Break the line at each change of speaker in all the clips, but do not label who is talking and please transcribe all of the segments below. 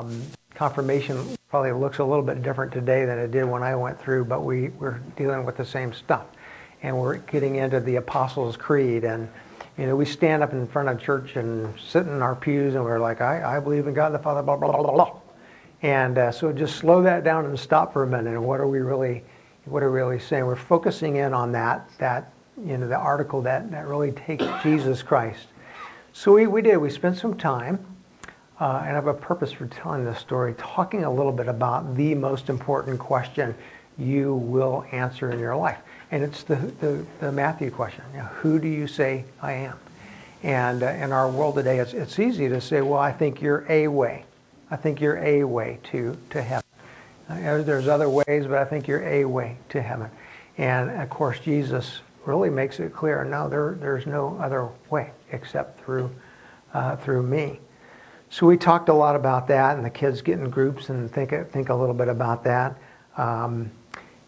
Um, confirmation probably looks a little bit different today than it did when I went through, but we, we're dealing with the same stuff. And we're getting into the Apostles' Creed. And, you know, we stand up in front of church and sit in our pews and we're like, I, I believe in God the Father, blah, blah, blah, blah, blah. And uh, so just slow that down and stop for a minute. And what are we really, what are we really saying? We're focusing in on that, that, you know, the article that, that really takes Jesus Christ. So we, we did. We spent some time uh, and I have a purpose for telling this story, talking a little bit about the most important question you will answer in your life. And it's the, the, the Matthew question. You know, who do you say I am? And uh, in our world today, it's, it's easy to say, well, I think you're a way. I think you're a way to, to heaven. Uh, there's other ways, but I think you're a way to heaven. And of course, Jesus really makes it clear, no, there, there's no other way except through, uh, through me. So we talked a lot about that, and the kids get in groups and think think a little bit about that. Um,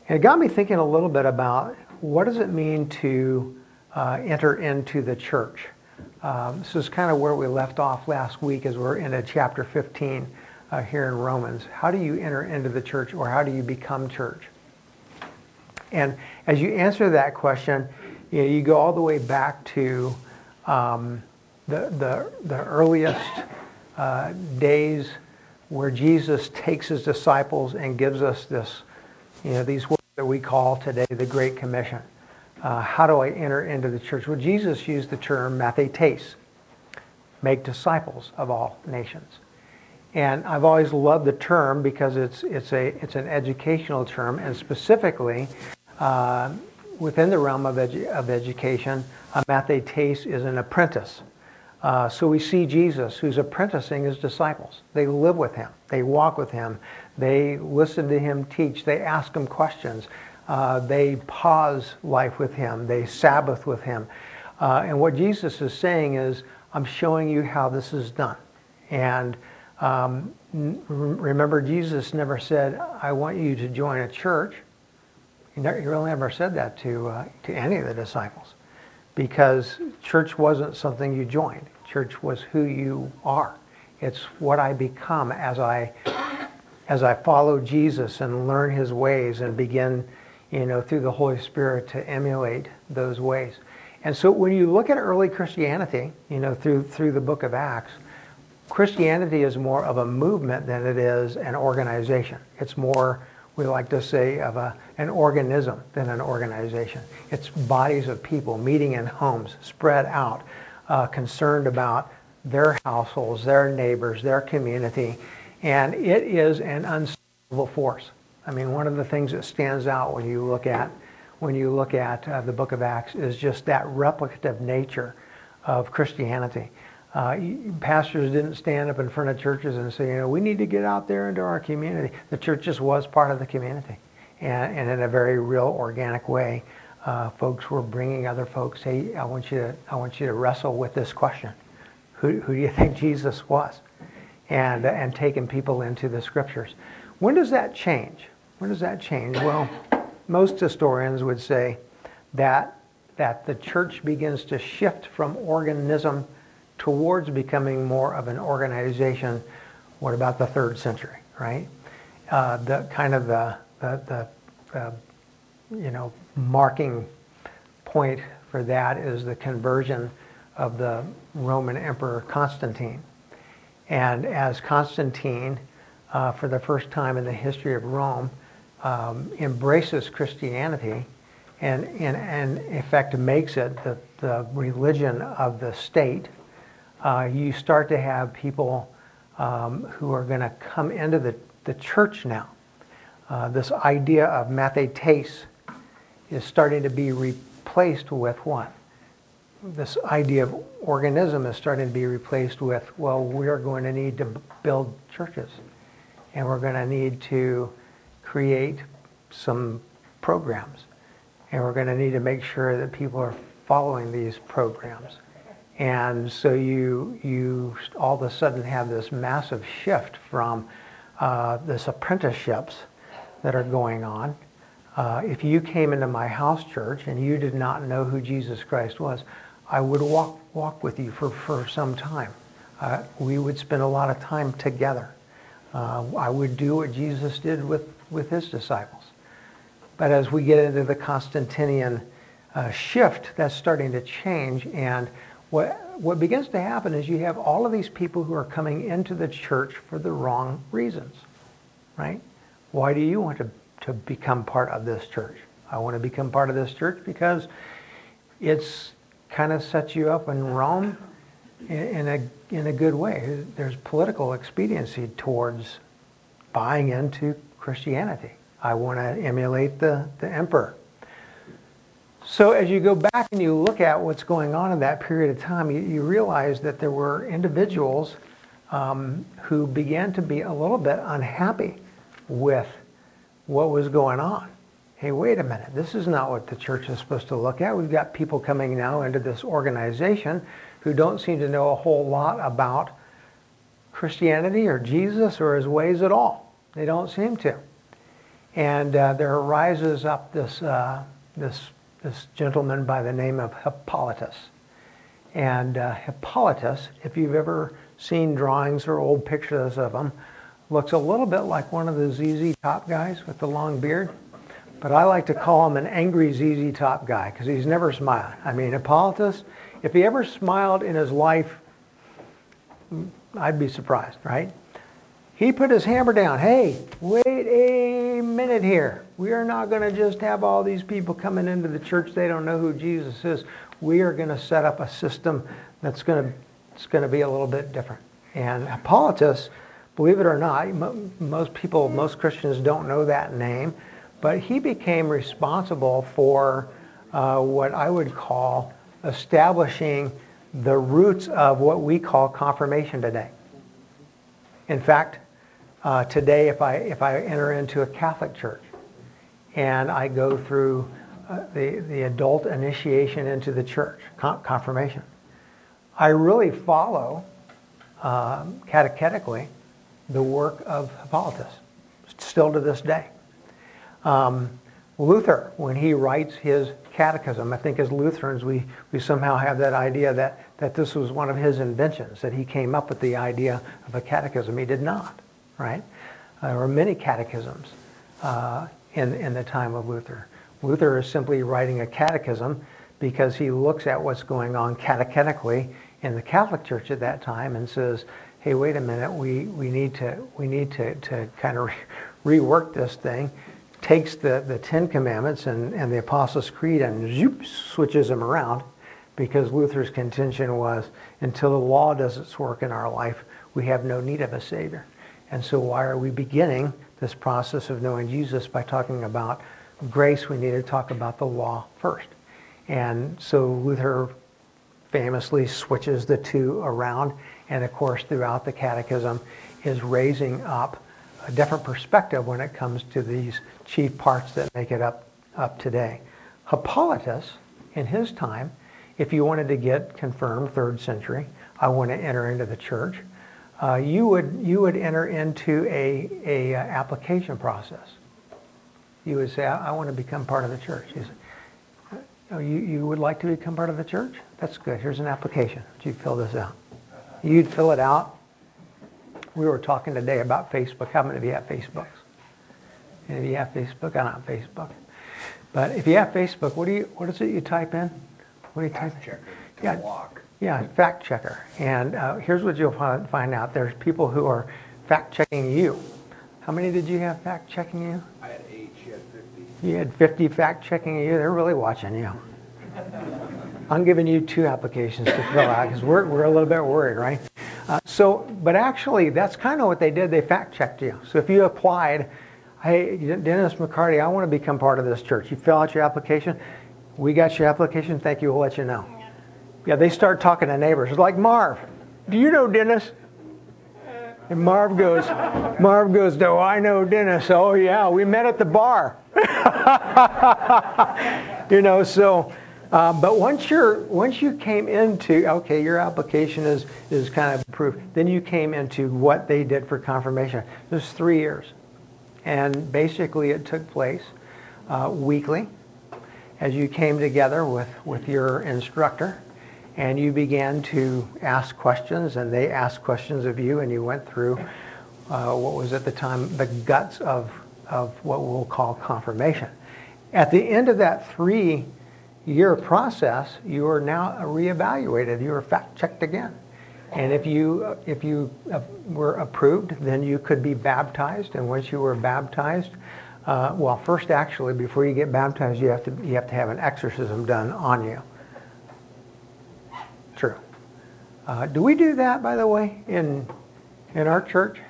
and it got me thinking a little bit about what does it mean to uh, enter into the church. Um, this is kind of where we left off last week, as we're into chapter 15 uh, here in Romans. How do you enter into the church, or how do you become church? And as you answer that question, you, know, you go all the way back to um, the, the, the earliest uh, days where Jesus takes his disciples and gives us this, you know, these words that we call today the Great Commission. Uh, how do I enter into the church? Well, Jesus used the term mathetes, make disciples of all nations. And I've always loved the term because it's, it's, a, it's an educational term, and specifically uh, within the realm of, edu- of education, a mathetes is an apprentice. Uh, so we see Jesus who's apprenticing his disciples. They live with him, they walk with him, they listen to him teach, they ask him questions, uh, they pause life with him, they Sabbath with him. Uh, and what Jesus is saying is, I'm showing you how this is done. And um, remember, Jesus never said, I want you to join a church. He, never, really never said that to, uh, to any of the disciples because church wasn't something you joined. Church was who you are. It's what I become as I as I follow Jesus and learn his ways and begin, you know, through the Holy Spirit to emulate those ways. And so when you look at early Christianity, you know, through through the book of Acts, Christianity is more of a movement than it is an organization. It's more we like to say, of a, an organism than an organization. It's bodies of people meeting in homes, spread out, uh, concerned about their households, their neighbors, their community, and it is an unstoppable force. I mean, one of the things that stands out when you look at when you look at uh, the Book of Acts is just that replicative nature of Christianity. Uh, pastors didn't stand up in front of churches and say, you know, we need to get out there into our community. The church just was part of the community. And, and in a very real, organic way, uh, folks were bringing other folks, hey, I want you to, I want you to wrestle with this question. Who, who do you think Jesus was? And, uh, and taking people into the scriptures. When does that change? When does that change? Well, most historians would say that, that the church begins to shift from organism towards becoming more of an organization. What about the third century, right? Uh, the kind of the, the, the uh, you know, marking point for that is the conversion of the Roman Emperor Constantine. And as Constantine, uh, for the first time in the history of Rome, um, embraces Christianity and, and, and, in fact, makes it the, the religion of the state, uh, you start to have people um, who are going to come into the, the church now. Uh, this idea of mathetes is starting to be replaced with what? This idea of organism is starting to be replaced with, well, we're going to need to build churches. And we're going to need to create some programs. And we're going to need to make sure that people are following these programs. And so you, you all of a sudden have this massive shift from uh, this apprenticeships that are going on. Uh, if you came into my house church and you did not know who Jesus Christ was, I would walk, walk with you for, for some time. Uh, we would spend a lot of time together. Uh, I would do what Jesus did with, with his disciples. But as we get into the Constantinian uh, shift, that's starting to change. And what, what begins to happen is you have all of these people who are coming into the church for the wrong reasons, right? Why do you want to, to become part of this church? I want to become part of this church because it's kind of sets you up in Rome in, a, in a good way. There's political expediency towards buying into Christianity. I want to emulate the, the emperor. So as you go back and you look at what's going on in that period of time, you, you realize that there were individuals um, who began to be a little bit unhappy with what was going on. Hey, wait a minute. This is not what the church is supposed to look at. We've got people coming now into this organization who don't seem to know a whole lot about Christianity or Jesus or his ways at all. They don't seem to. And uh, there arises up this, uh, this, this gentleman by the name of Hippolytus. And uh, Hippolytus, if you've ever seen drawings or old pictures of him, looks a little bit like one of the ZZ Top guys with the long beard. But I like to call him an angry ZZ Top guy because he's never smiling. I mean, Hippolytus, if he ever smiled in his life, I'd be surprised, right? He put his hammer down. Hey, wait a minute here. We are not going to just have all these people coming into the church. They don't know who Jesus is. We are going to set up a system that's going to, it's going to be a little bit different. And Hippolytus, believe it or not, most people, most Christians don't know that name, but he became responsible for uh, what I would call establishing the roots of what we call confirmation today. In fact, uh, today, if I, if I enter into a Catholic church and I go through uh, the, the adult initiation into the church, con- confirmation, I really follow um, catechetically the work of Hippolytus, still to this day. Um, Luther, when he writes his catechism, I think as Lutherans we, we somehow have that idea that, that this was one of his inventions, that he came up with the idea of a catechism. He did not right? Uh, there were many catechisms uh, in, in the time of Luther. Luther is simply writing a catechism because he looks at what's going on catechetically in the Catholic Church at that time and says, hey, wait a minute, we, we need to, we need to, to kind of re- rework this thing, takes the, the Ten Commandments and, and the Apostles' Creed and zoop, switches them around because Luther's contention was until the law does its work in our life, we have no need of a Savior. And so why are we beginning this process of knowing Jesus by talking about grace? We need to talk about the law first. And so Luther famously switches the two around and of course throughout the catechism is raising up a different perspective when it comes to these chief parts that make it up, up today. Hippolytus, in his time, if you wanted to get confirmed, third century, I want to enter into the church, uh, you would you would enter into a, a uh, application process. You would say, I, I, want to become part of the church. You, say, oh, you, you would like to become part of the church? That's good. Here's an application. You fill this out? You'd fill it out. We were talking today about Facebook. How many of you have Facebooks? And if you have Facebook, I don't have Facebook. But if you have Facebook, what do you what is it you type in? What do you type?
Checker.
Yeah.
Walk.
Yeah, fact checker. And uh, here's what you'll find out. There's people who are fact checking you. How many did you have fact checking you?
I had eight, she had 50.
You had 50 fact checking you. They're really watching you. I'm giving you two applications to fill out because we're, we're a little bit worried, right? Uh, so, but actually, that's kind of what they did. They fact checked you. So if you applied, hey, Dennis McCarty, I want to become part of this church. You fill out your application. We got your application. Thank you. We'll let you know. Yeah, they start talking to neighbors. It's like, Marv, do you know Dennis? And Marv goes, Marv goes, no, I know Dennis. Oh yeah, we met at the bar. you know, so, uh, but once you're, once you came into, okay, your application is, is kind of approved. Then you came into what they did for confirmation. Was three years. And basically it took place uh, weekly as you came together with, with your instructor and you began to ask questions and they asked questions of you and you went through uh, what was at the time the guts of, of what we'll call confirmation. At the end of that three year process, you are now reevaluated. You are fact checked again. And if you, if you uh, were approved, then you could be baptized. And once you were baptized, uh, well, first actually, before you get baptized, you have to, you have to have an exorcism done on you. True. Uh, do we do that, by the way, in, in our church?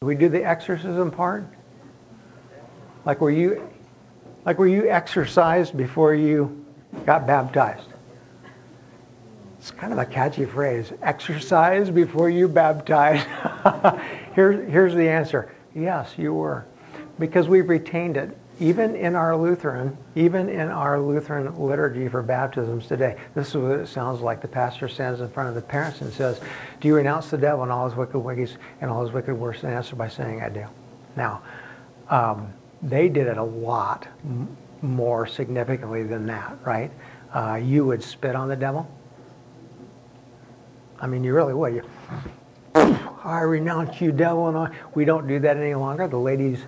Do we do the exorcism part? Like were you, like were you exercised before you got baptized? It's kind of a catchy phrase. Exercise before you baptize. here's, here's the answer. Yes, you were. Because we've retained it even in our Lutheran, even in our Lutheran liturgy for baptisms today, this is what it sounds like. The pastor stands in front of the parents and says, Do you renounce the devil and all his wicked ways and all his wicked works? And answer by saying, I do. Now, um, they did it a lot more significantly than that, right? Uh, you would spit on the devil. I mean, you really would. You, I renounce you, devil, and I. We don't do that any longer. The ladies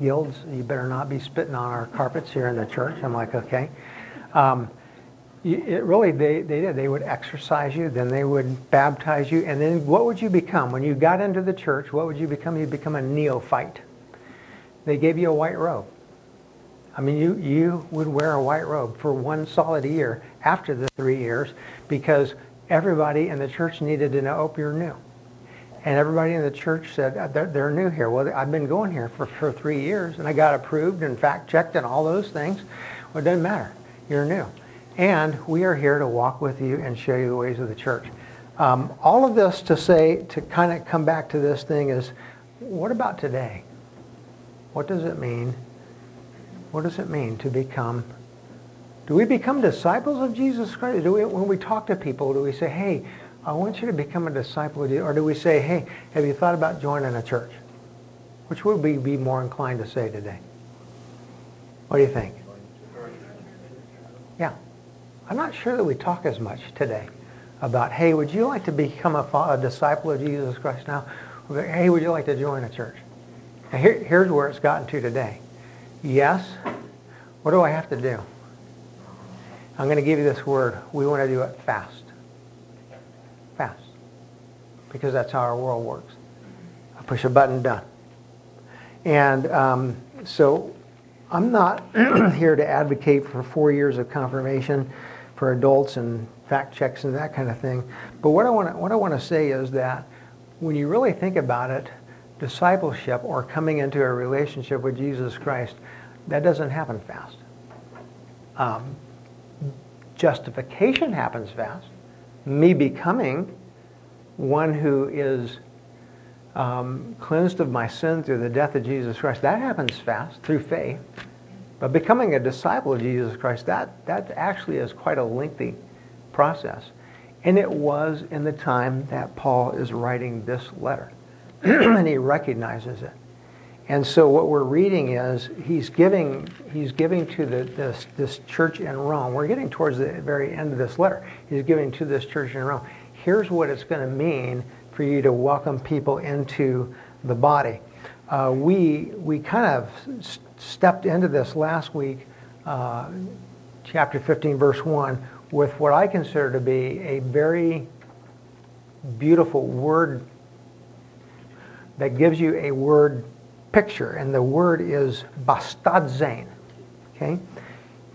guilds, you better not be spitting on our carpets here in the church. I'm like, okay. Um, it really, they, they did. They would exercise you, then they would baptize you, and then what would you become? When you got into the church, what would you become? You'd become a neophyte. They gave you a white robe. I mean, you, you would wear a white robe for one solid year after the three years because everybody in the church needed to know, oh, you're new. And everybody in the church said, uh, they're, they're new here. Well, I've been going here for, for three years, and I got approved and fact checked and all those things. Well, it doesn't matter. You're new. And we are here to walk with you and show you the ways of the church. Um, all of this to say, to kind of come back to this thing is, what about today? What does it mean? What does it mean to become do we become disciples of Jesus Christ? Do we, when we talk to people, do we say, hey, I want you to become a disciple of Jesus. Or do we say, hey, have you thought about joining a church? Which would we be more inclined to say today? What do you think? Yeah. I'm not sure that we talk as much today about, hey, would you like to become a, a disciple of Jesus Christ now? Hey, would you like to join a church? Now here, here's where it's gotten to today. Yes. What do I have to do? I'm going to give you this word. We want to do it fast because that's how our world works. I push a button, done. And um, so I'm not here to advocate for four years of confirmation for adults and fact checks and that kind of thing. But what I want to, what I want to say is that when you really think about it, discipleship or coming into a relationship with Jesus Christ, that doesn't happen fast. Um, justification happens fast. Me becoming one who is um, cleansed of my sin through the death of Jesus Christ, that happens fast through faith. But becoming a disciple of Jesus Christ, that, that actually is quite a lengthy process. And it was in the time that Paul is writing this letter. and he recognizes it. And so what we're reading is he's giving, he's giving to the, this, this church in Rome. We're getting towards the very end of this letter. He's giving to this church in Rome here's what it's going to mean for you to welcome people into the body. Uh, we, we kind of stepped into this last week, uh, chapter 15, verse 1, with what I consider to be a very beautiful word that gives you a word picture, and the word is bastadzain. Okay?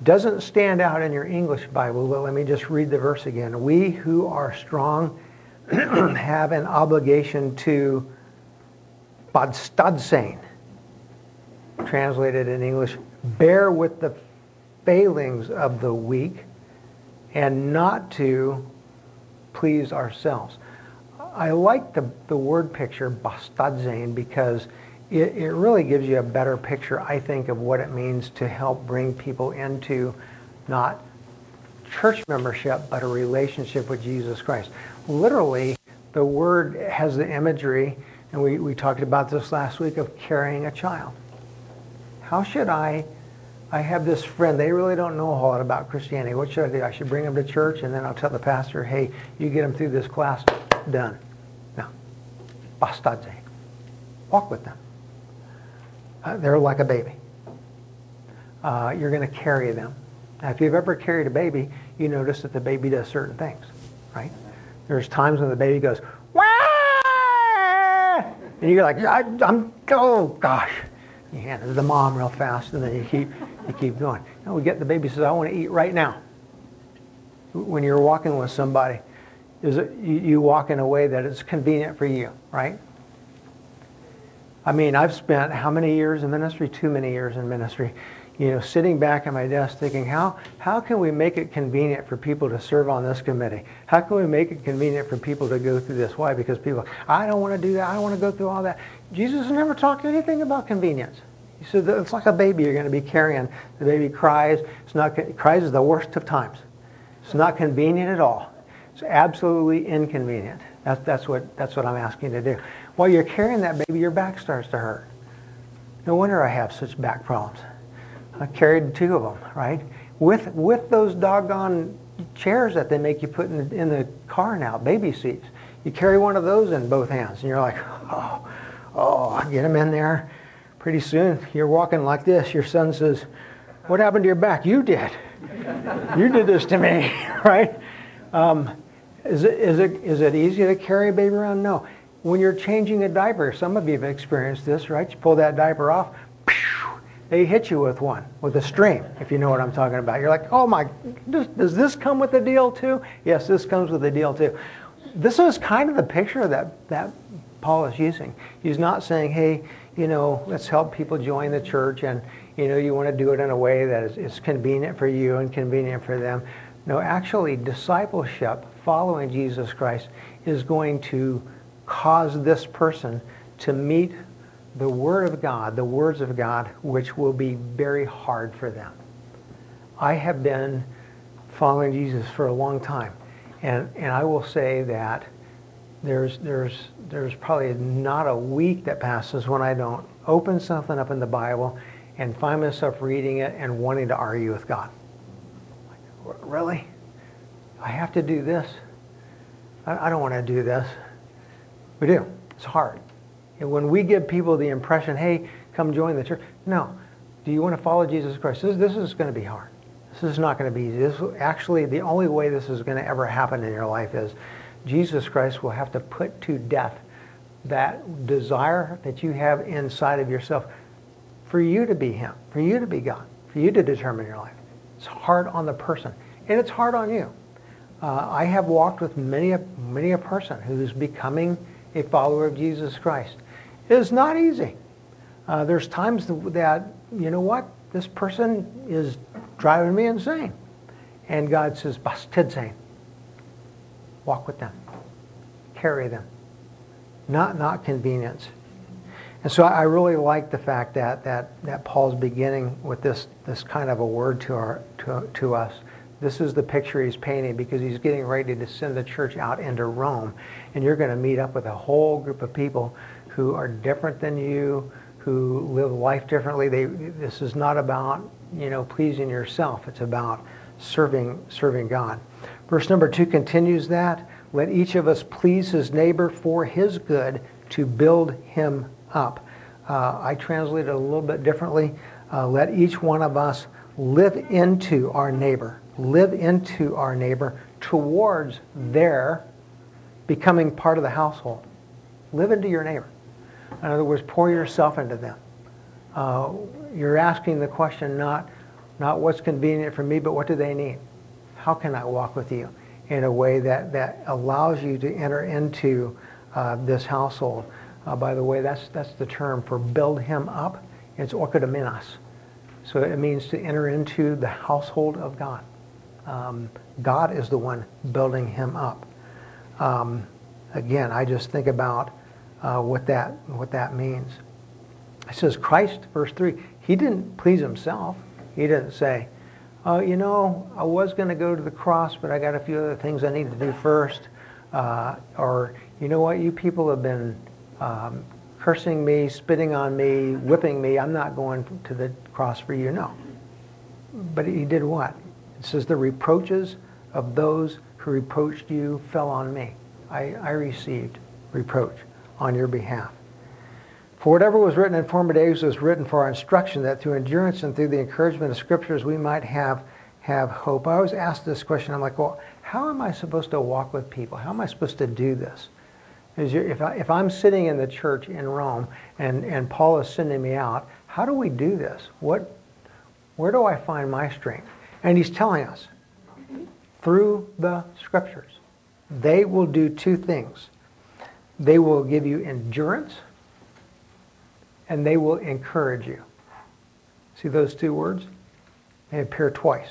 Doesn't stand out in your English Bible, but let me just read the verse again. We who are strong have an obligation to badstadsein, translated in English, bear with the failings of the weak and not to please ourselves. I like the, the word picture, bastadzein, because it, it really gives you a better picture, I think, of what it means to help bring people into not church membership, but a relationship with Jesus Christ. Literally, the word has the imagery, and we, we talked about this last week, of carrying a child. How should I I have this friend. They really don't know a whole lot about Christianity. What should I do? I should bring them to church, and then I'll tell the pastor, "Hey, you get them through this class. Done." No, bastadze. Walk with them. Uh, they're like a baby. Uh, you're going to carry them. Now, if you've ever carried a baby, you notice that the baby does certain things, right? There's times when the baby goes, Wah! and you're like, I, am oh gosh. You hand it to the mom real fast, and then you keep you keep going. Now we get the baby says, I want to eat right now. When you're walking with somebody, is it, you, you walk in a way that is convenient for you, right? I mean, I've spent how many years in ministry? Too many years in ministry you know, sitting back at my desk thinking, how, how can we make it convenient for people to serve on this committee? How can we make it convenient for people to go through this? Why? Because people, I don't want to do that. I don't want to go through all that. Jesus never talked anything about convenience. He said it's like a baby you're going to be carrying. The baby cries. It's not cries is the worst of times. It's not convenient at all. It's absolutely inconvenient. That's, that's, what, that's what I'm asking you to do. While you're carrying that baby, your back starts to hurt. No wonder I have such back problems. I carried two of them, right? With, with those doggone chairs that they make you put in the, in the car now, baby seats. You carry one of those in both hands, and you're like, oh, oh, get them in there. Pretty soon, you're walking like this. Your son says, what happened to your back? You did. you did this to me, right? Um, is, it, is, it, is it easy to carry a baby around? No. When you're changing a diaper, some of you have experienced this, right? You pull that diaper off, they hit you with one, with a stream, if you know what I'm talking about. You're like, oh my, does, does this come with a deal too? Yes, this comes with a deal too. This is kind of the picture that, that Paul is using. He's not saying, hey, you know, let's help people join the church and, you know, you want to do it in a way that is, is convenient for you and convenient for them. No, actually, discipleship, following Jesus Christ, is going to cause this person to meet the Word of God, the words of God, which will be very hard for them. I have been following Jesus for a long time, and, and I will say that there's, there's, there's probably not a week that passes when I don't open something up in the Bible and find myself reading it and wanting to argue with God. Really? I have to do this? I, I don't want to do this. We do. It's hard. And when we give people the impression, hey, come join the church, no. Do you want to follow Jesus Christ? This, this is going to be hard. This is not going to be easy. This actually, the only way this is going to ever happen in your life is Jesus Christ will have to put to death that desire that you have inside of yourself for you to be Him, for you to be God, for you to determine your life. It's hard on the person, and it's hard on you. Uh, I have walked with many a, many a person who's becoming a follower of Jesus Christ is not easy. Uh, there's times that, you know what, this person is driving me insane. And God says, Bastidzain. Walk with them. Carry them. Not, not convenience. And so I really like the fact that, that, that Paul's beginning with this, this kind of a word to, our, to, to us. This is the picture he's painting because he's getting ready to send the church out into Rome. And you're going to meet up with a whole group of people who are different than you, who live life differently. They, this is not about, you know, pleasing yourself. It's about serving, serving God. Verse number two continues that. Let each of us please his neighbor for his good to build him up. Uh, I translate it a little bit differently. Uh, let each one of us live into our neighbor, live into our neighbor towards their becoming part of the household. Live into your neighbor. In other words, pour yourself into them. Uh, you're asking the question not, not what's convenient for me, but what do they need? How can I walk with you in a way that, that allows you to enter into uh, this household? Uh, by the way, that's, that's the term for build him up. It's oikodominas. So it means to enter into the household of God. Um, God is the one building him up. Um, again, I just think about uh, what that what that means. It says Christ, verse three. He didn't please himself. He didn't say, "Oh, you know, I was going to go to the cross, but I got a few other things I need to do first. Uh, or, you know what? You people have been um, cursing me, spitting on me, whipping me. I'm not going to the cross for you. No, but he did what? It says, the reproaches of those who reproached you fell on me. I, I received reproach on your behalf. For whatever was written in former days was written for our instruction, that through endurance and through the encouragement of scriptures we might have, have hope. I always ask this question, I'm like, well, how am I supposed to walk with people? How am I supposed to do this? If, I, if I'm sitting in the church in Rome and, and Paul is sending me out, how do we do this? What, where do I find my strength? And he's telling us through the scriptures. They will do two things. They will give you endurance and they will encourage you. See those two words? They appear twice.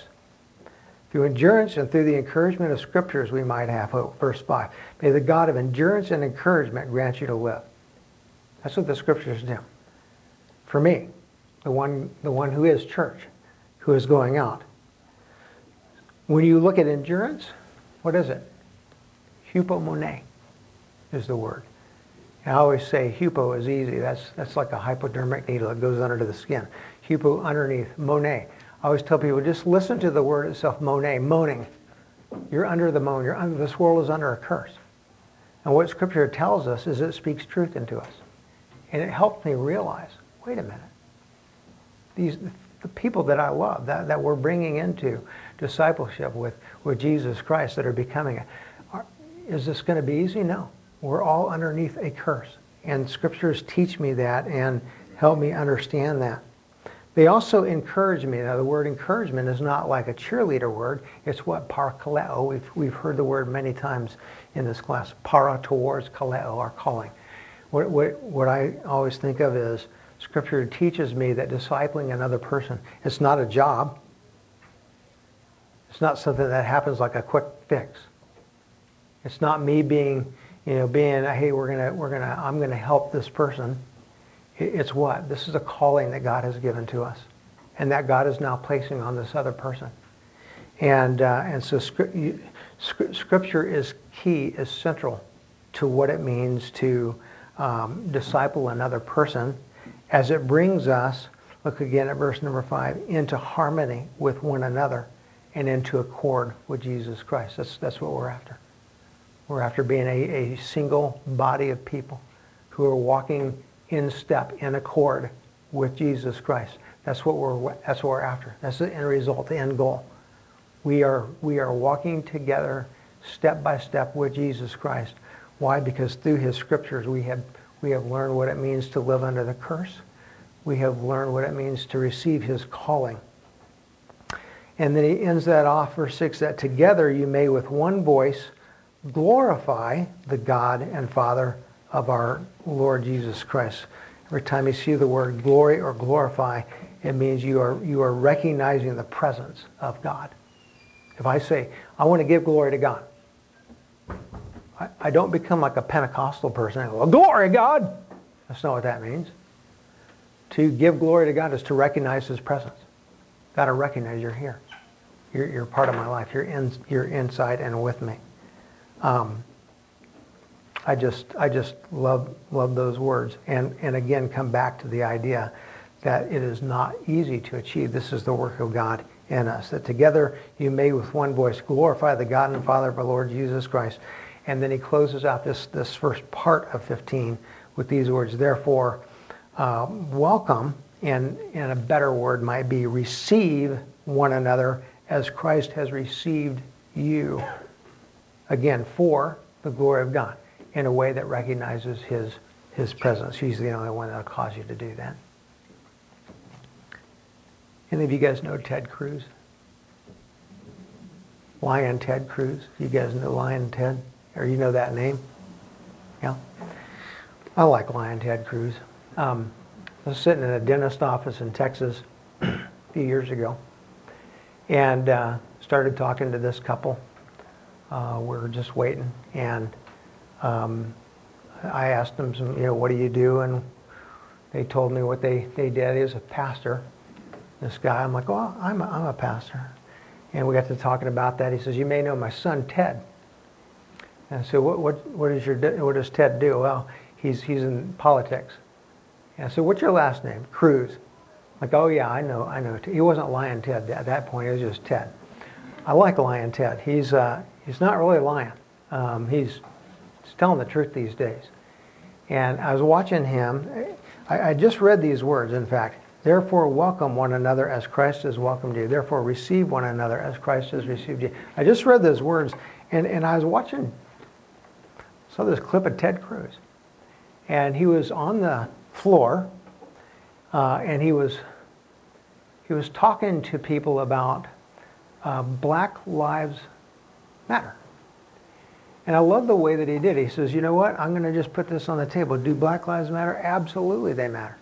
Through endurance and through the encouragement of scriptures we might have hope. Verse 5. May the God of endurance and encouragement grant you to live. That's what the scriptures do. For me, the one, the one who is church, who is going out. When you look at endurance, what is it? Hupomone is the word. I always say hupo is easy. That's, that's like a hypodermic needle. that goes under to the skin. Hupo underneath. Monet. I always tell people, just listen to the word itself, monet, moaning. You're under the moan. You're under, this world is under a curse. And what Scripture tells us is it speaks truth into us. And it helped me realize, wait a minute. These, the people that I love, that, that we're bringing into discipleship with, with Jesus Christ that are becoming it, are, is this going to be easy? No. We're all underneath a curse. And scriptures teach me that and help me understand that. They also encourage me. Now, the word encouragement is not like a cheerleader word. It's what parakaleo. We've, we've heard the word many times in this class. Para towards kaleo, our calling. What, what, what I always think of is Scripture teaches me that discipling another person, it's not a job. It's not something that happens like a quick fix. It's not me being, you know, being, hey, we're gonna, we're gonna, I'm gonna help this person. It's what? This is a calling that God has given to us, and that God is now placing on this other person. And uh, and so Scripture is key, is central to what it means to um, disciple another person, as it brings us. Look again at verse number five into harmony with one another and into accord with Jesus Christ. That's, that's what we're after. We're after being a, a single body of people who are walking in step, in accord with Jesus Christ. That's what we're, that's what we're after. That's the end result, the end goal. We are, we are walking together step by step with Jesus Christ. Why? Because through his scriptures we have, we have learned what it means to live under the curse. We have learned what it means to receive his calling. And then he ends that off, verse 6, that together you may with one voice glorify the God and Father of our Lord Jesus Christ. Every time you see the word glory or glorify, it means you are, you are recognizing the presence of God. If I say, I want to give glory to God, I, I don't become like a Pentecostal person. I go, glory God! That's not what that means. To give glory to God is to recognize his presence. Got to recognize you're here. You're, you're part of my life. You're, in, you're inside and with me. Um, I just, I just love, love those words. And, and again, come back to the idea that it is not easy to achieve. This is the work of God in us. That together you may with one voice glorify the God and Father of our Lord Jesus Christ. And then he closes out this, this first part of 15 with these words, therefore, uh, welcome, and, and a better word might be receive one another as Christ has received you. Again, for the glory of God in a way that recognizes his, his presence. He's the only one that'll cause you to do that. Any of you guys know Ted Cruz? Lyin' Ted Cruz? You guys know Lyin' Ted? Or you know that name? Yeah? I like Lyin' Ted Cruz. Um, I was sitting in a dentist office in Texas a few years ago and uh, started talking to this couple. Uh, we are just waiting, and um, I asked them, some, you know, what do you do? And they told me what they, they did. He was a pastor. This guy, I'm like, well, I'm a, I'm a pastor. And we got to talking about that. He says, you may know my son, Ted. And I said, what, what, what, is your, what does Ted do? Well, he's, he's in politics. And I said, what's your last name? Cruz. Like, oh yeah, I know, I know. He wasn't Lyin' Ted at that point. It was just Ted. I like Lyin' Ted. He's uh, he's not really lying. Um, he's, he's telling the truth these days. And I was watching him. I, I just read these words. In fact, therefore welcome one another as Christ has welcomed you. Therefore receive one another as Christ has received you. I just read those words, and and I was watching. Saw this clip of Ted Cruz, and he was on the floor, uh, and he was he was talking to people about uh, Black Lives Matter. And I love the way that he did. He says, you know what? I'm going to just put this on the table. Do Black Lives Matter? Absolutely they matter.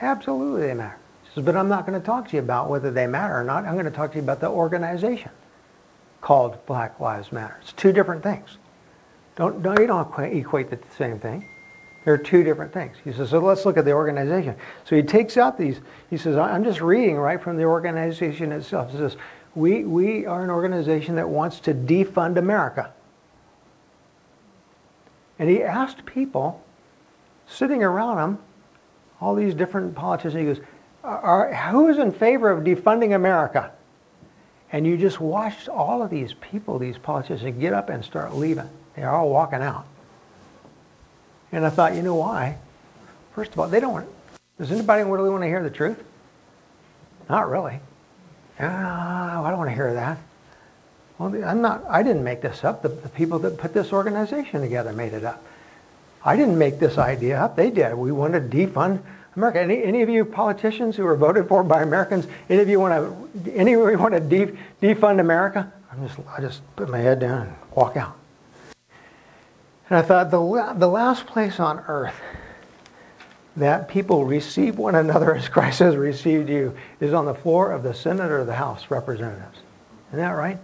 Absolutely they matter. He says, but I'm not going to talk to you about whether they matter or not. I'm going to talk to you about the organization called Black Lives Matter. It's two different things. Don't, don't, you don't equate the same thing. There are two different things. He says, so let's look at the organization. So he takes out these, he says, I'm just reading right from the organization itself. He says, we, we are an organization that wants to defund America. And he asked people sitting around him, all these different politicians, he goes, are, who is in favor of defunding America? And you just watched all of these people, these politicians, get up and start leaving. They're all walking out. And I thought, you know why? First of all, they don't want, does anybody really want to hear the truth? Not really. Ah, I don't want to hear that. Well, I'm not, I didn't make this up. The, the people that put this organization together made it up. I didn't make this idea up. They did. We want to defund America. Any, any of you politicians who were voted for by Americans, any of you want to, any of you want to def, defund America? I'm just, I just put my head down and walk out. And I thought the, the last place on earth that people receive one another as Christ has received you is on the floor of the Senate or the House Representatives. Isn't that right?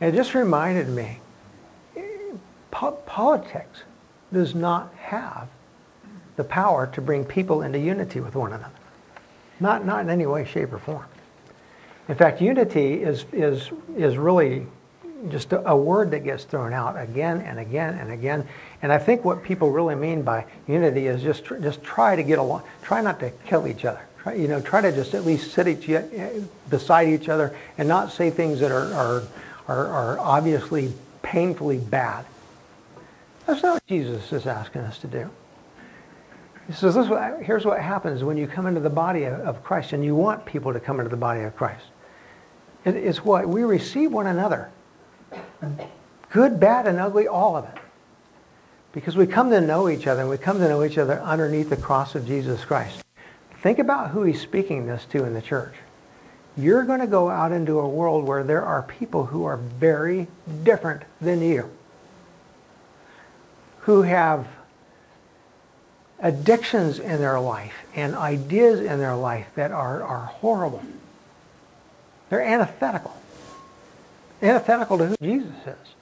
And it just reminded me po- politics does not have the power to bring people into unity with one another. Not, not in any way, shape, or form. In fact, unity is, is, is really just a, a, word that gets thrown out again and again and again. And I think what people really mean by unity is just tr- just try to get along, try not to kill each other. Try, you know, try to just at least sit each, beside each other and not say things that are, are, are, are obviously painfully bad. That's not what Jesus is asking us to do. He says, this, here's what happens when you come into the body of, of Christ and you want people to come into the body of Christ. It, it's what? We receive one another. Good, bad, and ugly, all of it. Because we come to know each other, and we come to know each other underneath the cross of Jesus Christ. Think about who he's speaking this to in the church. You're going to go out into a world where there are people who are very different than you, who have addictions in their life and ideas in their life that are, are horrible. They're antithetical antithetical to who Jesus is.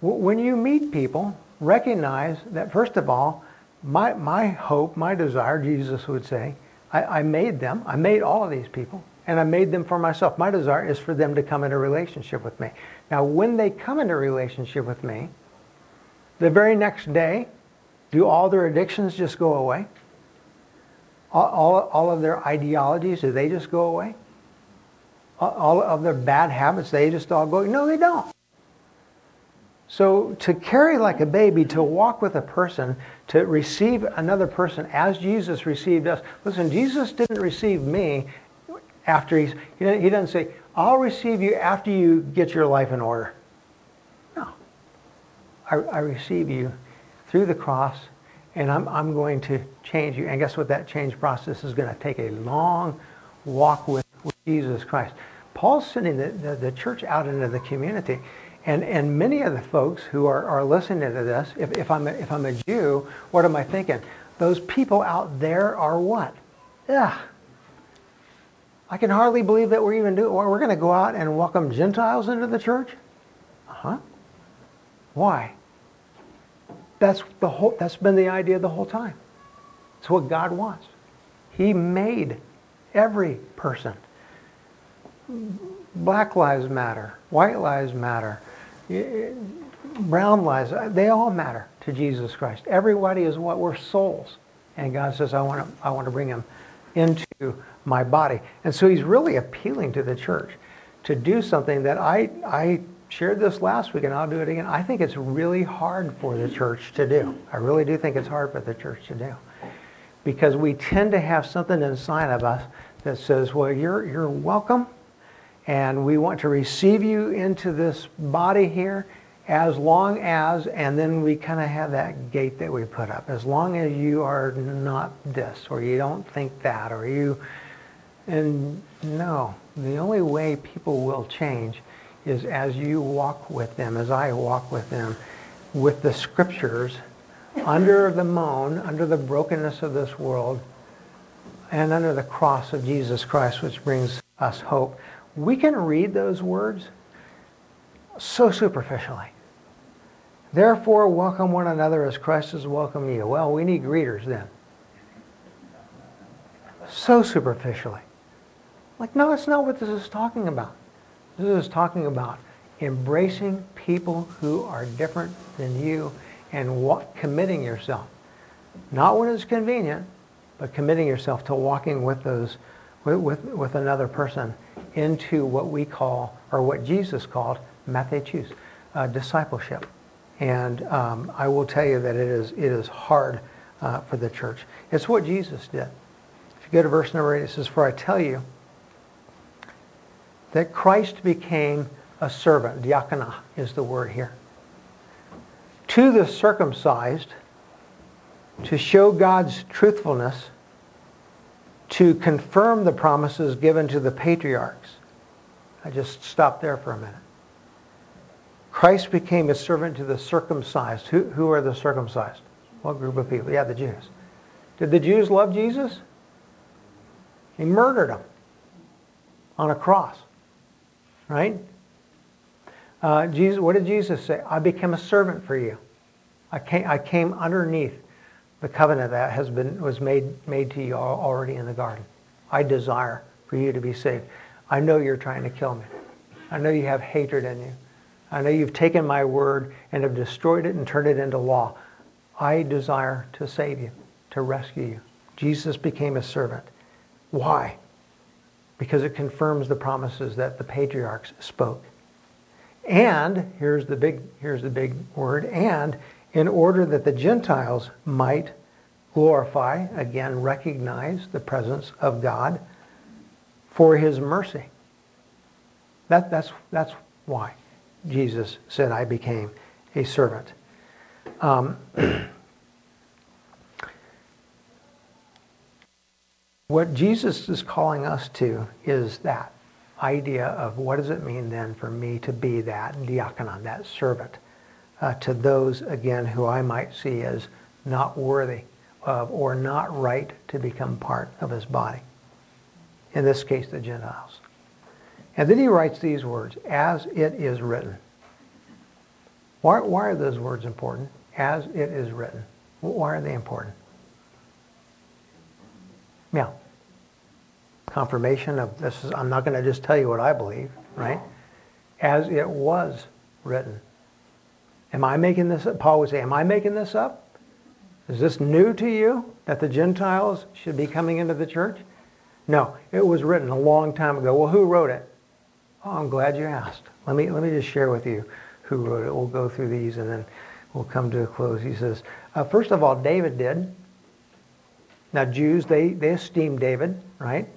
When you meet people, recognize that first of all, my, my hope, my desire, Jesus would say, I, I made them, I made all of these people, and I made them for myself. My desire is for them to come into relationship with me. Now, when they come into relationship with me, the very next day, do all their addictions just go away? All, all, all of their ideologies, do they just go away? All of their bad habits, they just all go, no, they don't. So to carry like a baby, to walk with a person, to receive another person as Jesus received us. Listen, Jesus didn't receive me after he's, he doesn't say, I'll receive you after you get your life in order. No. I, I receive you through the cross and I'm, I'm going to change you. And guess what? That change process is going to take a long walk with Jesus Christ. Paul's sending the, the, the, church out into the community. And, and many of the folks who are, are listening to this, if, if, I'm a, if I'm a Jew, what am I thinking? Those people out there are what? Yeah. I can hardly believe that we're even doing, we're going to go out and welcome Gentiles into the church? Uh-huh. Why? That's, the whole, that's been the idea the whole time. It's what God wants. He made every person Black lives matter. White lives matter. Brown lives, uh, they all matter to Jesus Christ. Everybody is what? We're souls. And God says, I want to, I want to bring him into my body. And so he's really appealing to the church to do something that I, I shared this last week and I'll do it again. I think it's really hard for the church to do. I really do think it's hard for the church to do. Because we tend to have something inside of us that says, well, you're, you're welcome and we want to receive you into this body here as long as, and then we kind of have that gate that we put up. As long as you are not this, or you don't think that, or you, and no, the only way people will change is as you walk with them, as I walk with them, with the scriptures, under the moan, under the brokenness of this world, and under the cross of Jesus Christ, which brings us hope. We can read those words so superficially. Therefore, welcome one another as Christ has welcomed you. Well, we need greeters then. So superficially. Like, no, that's not what this is talking about. This is talking about embracing people who are different than you and committing yourself. Not when it's convenient, but committing yourself to walking with those, with, with, another person into what we call, or what Jesus called, mathetes, uh, discipleship. And um, I will tell you that it is, it is hard uh, for the church. It's what Jesus did. If you go to verse number 8, it says, For I tell you that Christ became a servant. Diakonos is the word here. To the circumcised, to show God's truthfulness, to confirm the promises given to the patriarchs. I just stopped there for a minute. Christ became a servant to the circumcised. Who, who are the circumcised? What group of people? Yeah, the Jews. Did the Jews love Jesus? He murdered them on a cross. Right? Uh, Jesus, what did Jesus say? I became a servant for you. I came, I came underneath the covenant that has been was made made to you already in the garden. I desire for you to be saved. I know you're trying to kill me. I know you have hatred in you. I know you've taken my word and have destroyed it and turned it into law. I desire to save you, to rescue you. Jesus became a servant. Why? Because it confirms the promises that the patriarchs spoke. And here's the big here's the big word and in order that the Gentiles might glorify, again recognize the presence of God for his mercy. That, that's, that's why. Jesus said, I became a servant. Um, what Jesus is calling us to is that idea of what does it mean then for me to be that diakonon, that servant, uh, to those, again, who I might see as not worthy of or not right to become part of his body. In this case, the Gentiles. And then he writes these words, as it is written. Why, why are those words important? As it is written. Why are they important? Yeah. Confirmation of this is, I'm not going to just tell you what I believe, right? As it was written. Am I making this up? Paul would say, Am I making this up? Is this new to you that the Gentiles should be coming into the church? No, it was written a long time ago. Well, who wrote it? Oh, I'm glad you asked. Let me, let me just share with you who wrote it. We'll go through these and then we'll come to a close. He says, uh, first of all, David did. Now, Jews, they, they esteem David, right?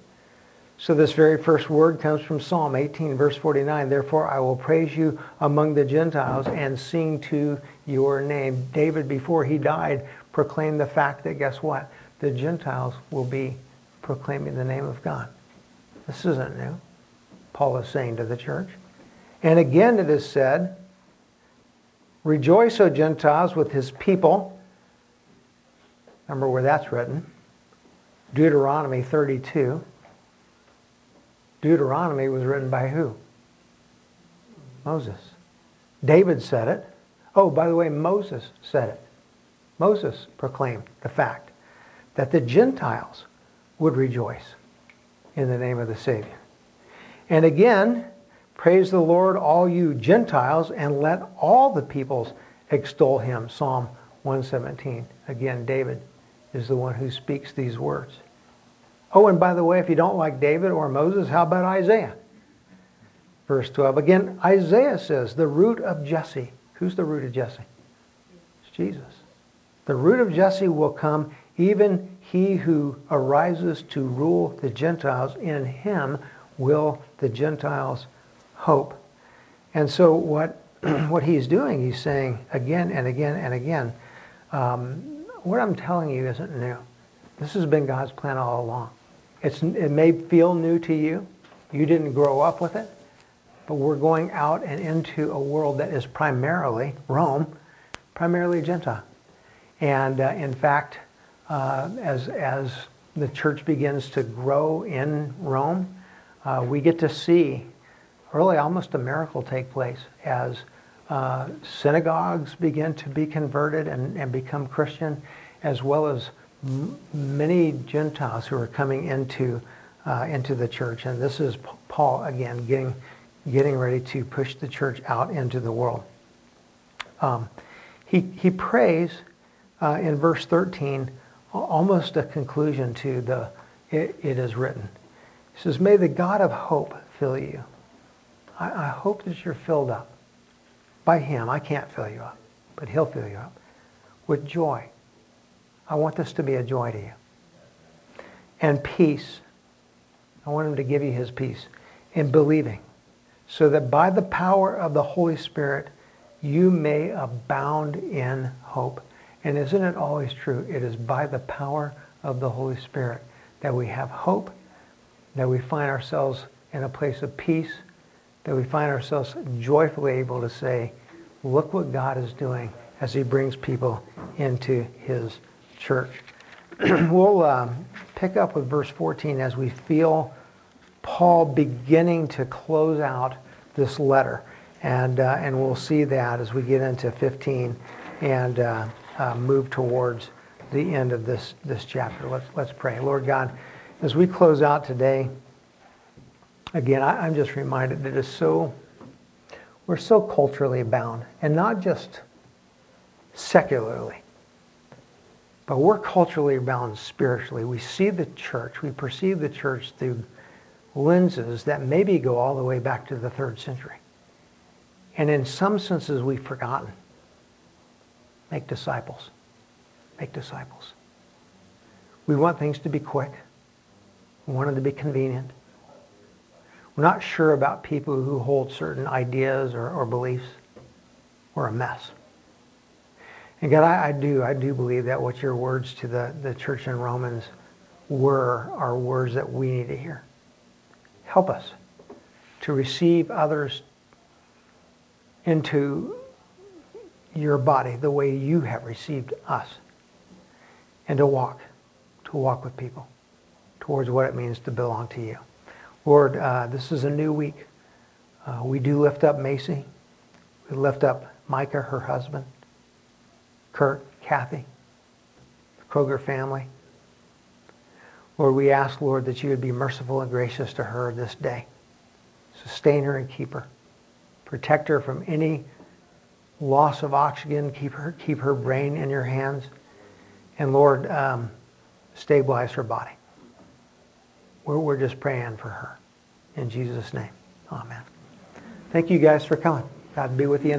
So this very first word comes from Psalm 18, verse 49. Therefore, I will praise you among the Gentiles and sing to your name. David, before he died, proclaimed the fact that guess what? The Gentiles will be proclaiming the name of God. This isn't new. Paul is saying to the church. And again it is said, Rejoice, O Gentiles, with his people. Remember where that's written. Deuteronomy 32. Deuteronomy was written by who? Moses. David said it. Oh, by the way, Moses said it. Moses proclaimed the fact that the Gentiles would rejoice in the name of the Savior. And again, praise the Lord, all you Gentiles, and let all the peoples extol him. Psalm 117. Again, David is the one who speaks these words. Oh, and by the way, if you don't like David or Moses, how about Isaiah? Verse 12. Again, Isaiah says, the root of Jesse. Who's the root of Jesse? It's Jesus. The root of Jesse will come, even he who arises to rule the Gentiles. In him will the Gentiles hope. And so what, what he's doing, he's saying again and again and again, um, what I'm telling you isn't new. This has been God's plan all along. It's, it may feel new to you. You didn't grow up with it. But we're going out and into a world that is primarily, Rome, primarily Gentile. And uh, in fact, uh, as, as the church begins to grow in Rome, uh, we get to see really almost a miracle take place as uh, synagogues begin to be converted and, and become Christian, as well as many Gentiles who are coming into, uh, into the church. And this is Paul again getting getting ready to push the church out into the world. Um, he, he prays uh, in verse 13 almost a conclusion to the it, it is written. He says, May the God of hope fill you. I, I hope that you're filled up by him. I can't fill you up, but he'll fill you up with joy. I want this to be a joy to you. And peace. I want him to give you his peace in believing so that by the power of the Holy Spirit you may abound in hope. And isn't it always true? It is by the power of the Holy Spirit that we have hope, that we find ourselves in a place of peace, that we find ourselves joyfully able to say, look what God is doing as he brings people into his church. we'll um, pick up with verse 14 as we feel Paul beginning to close out this letter. And, uh, and we'll see that as we get into 15 and uh, uh, move towards the end of this, this chapter. Let's, let's pray. Lord God, as we close out today, again, I, I'm just reminded that it's so, we're so culturally bound, and not just secularly, but we're culturally bound spiritually. We see the church, we perceive the church through lenses that maybe go all the way back to the third century. And in some senses, we've forgotten. Make disciples. Make disciples. We want things to be quick. We want them to be convenient. We're not sure about people who hold certain ideas or, or beliefs. We're a mess. And God, I, I, do, I do believe that what your words to the, the church in Romans were are words that we need to hear. Help us to receive others into your body the way you have received us and to walk, to walk with people towards what it means to belong to you. Lord, uh, this is a new week. Uh, we do lift up Macy. We lift up Micah, her husband, Kurt, Kathy, the Kroger family. Lord, we ask, Lord, that you would be merciful and gracious to her this day. Sustain her and keep her. Protect her from any loss of oxygen. Keep her, keep her brain in your hands. And Lord, um, stabilize her body. We're, we're just praying for her. In Jesus' name, amen. Thank you guys for coming. God be with you in the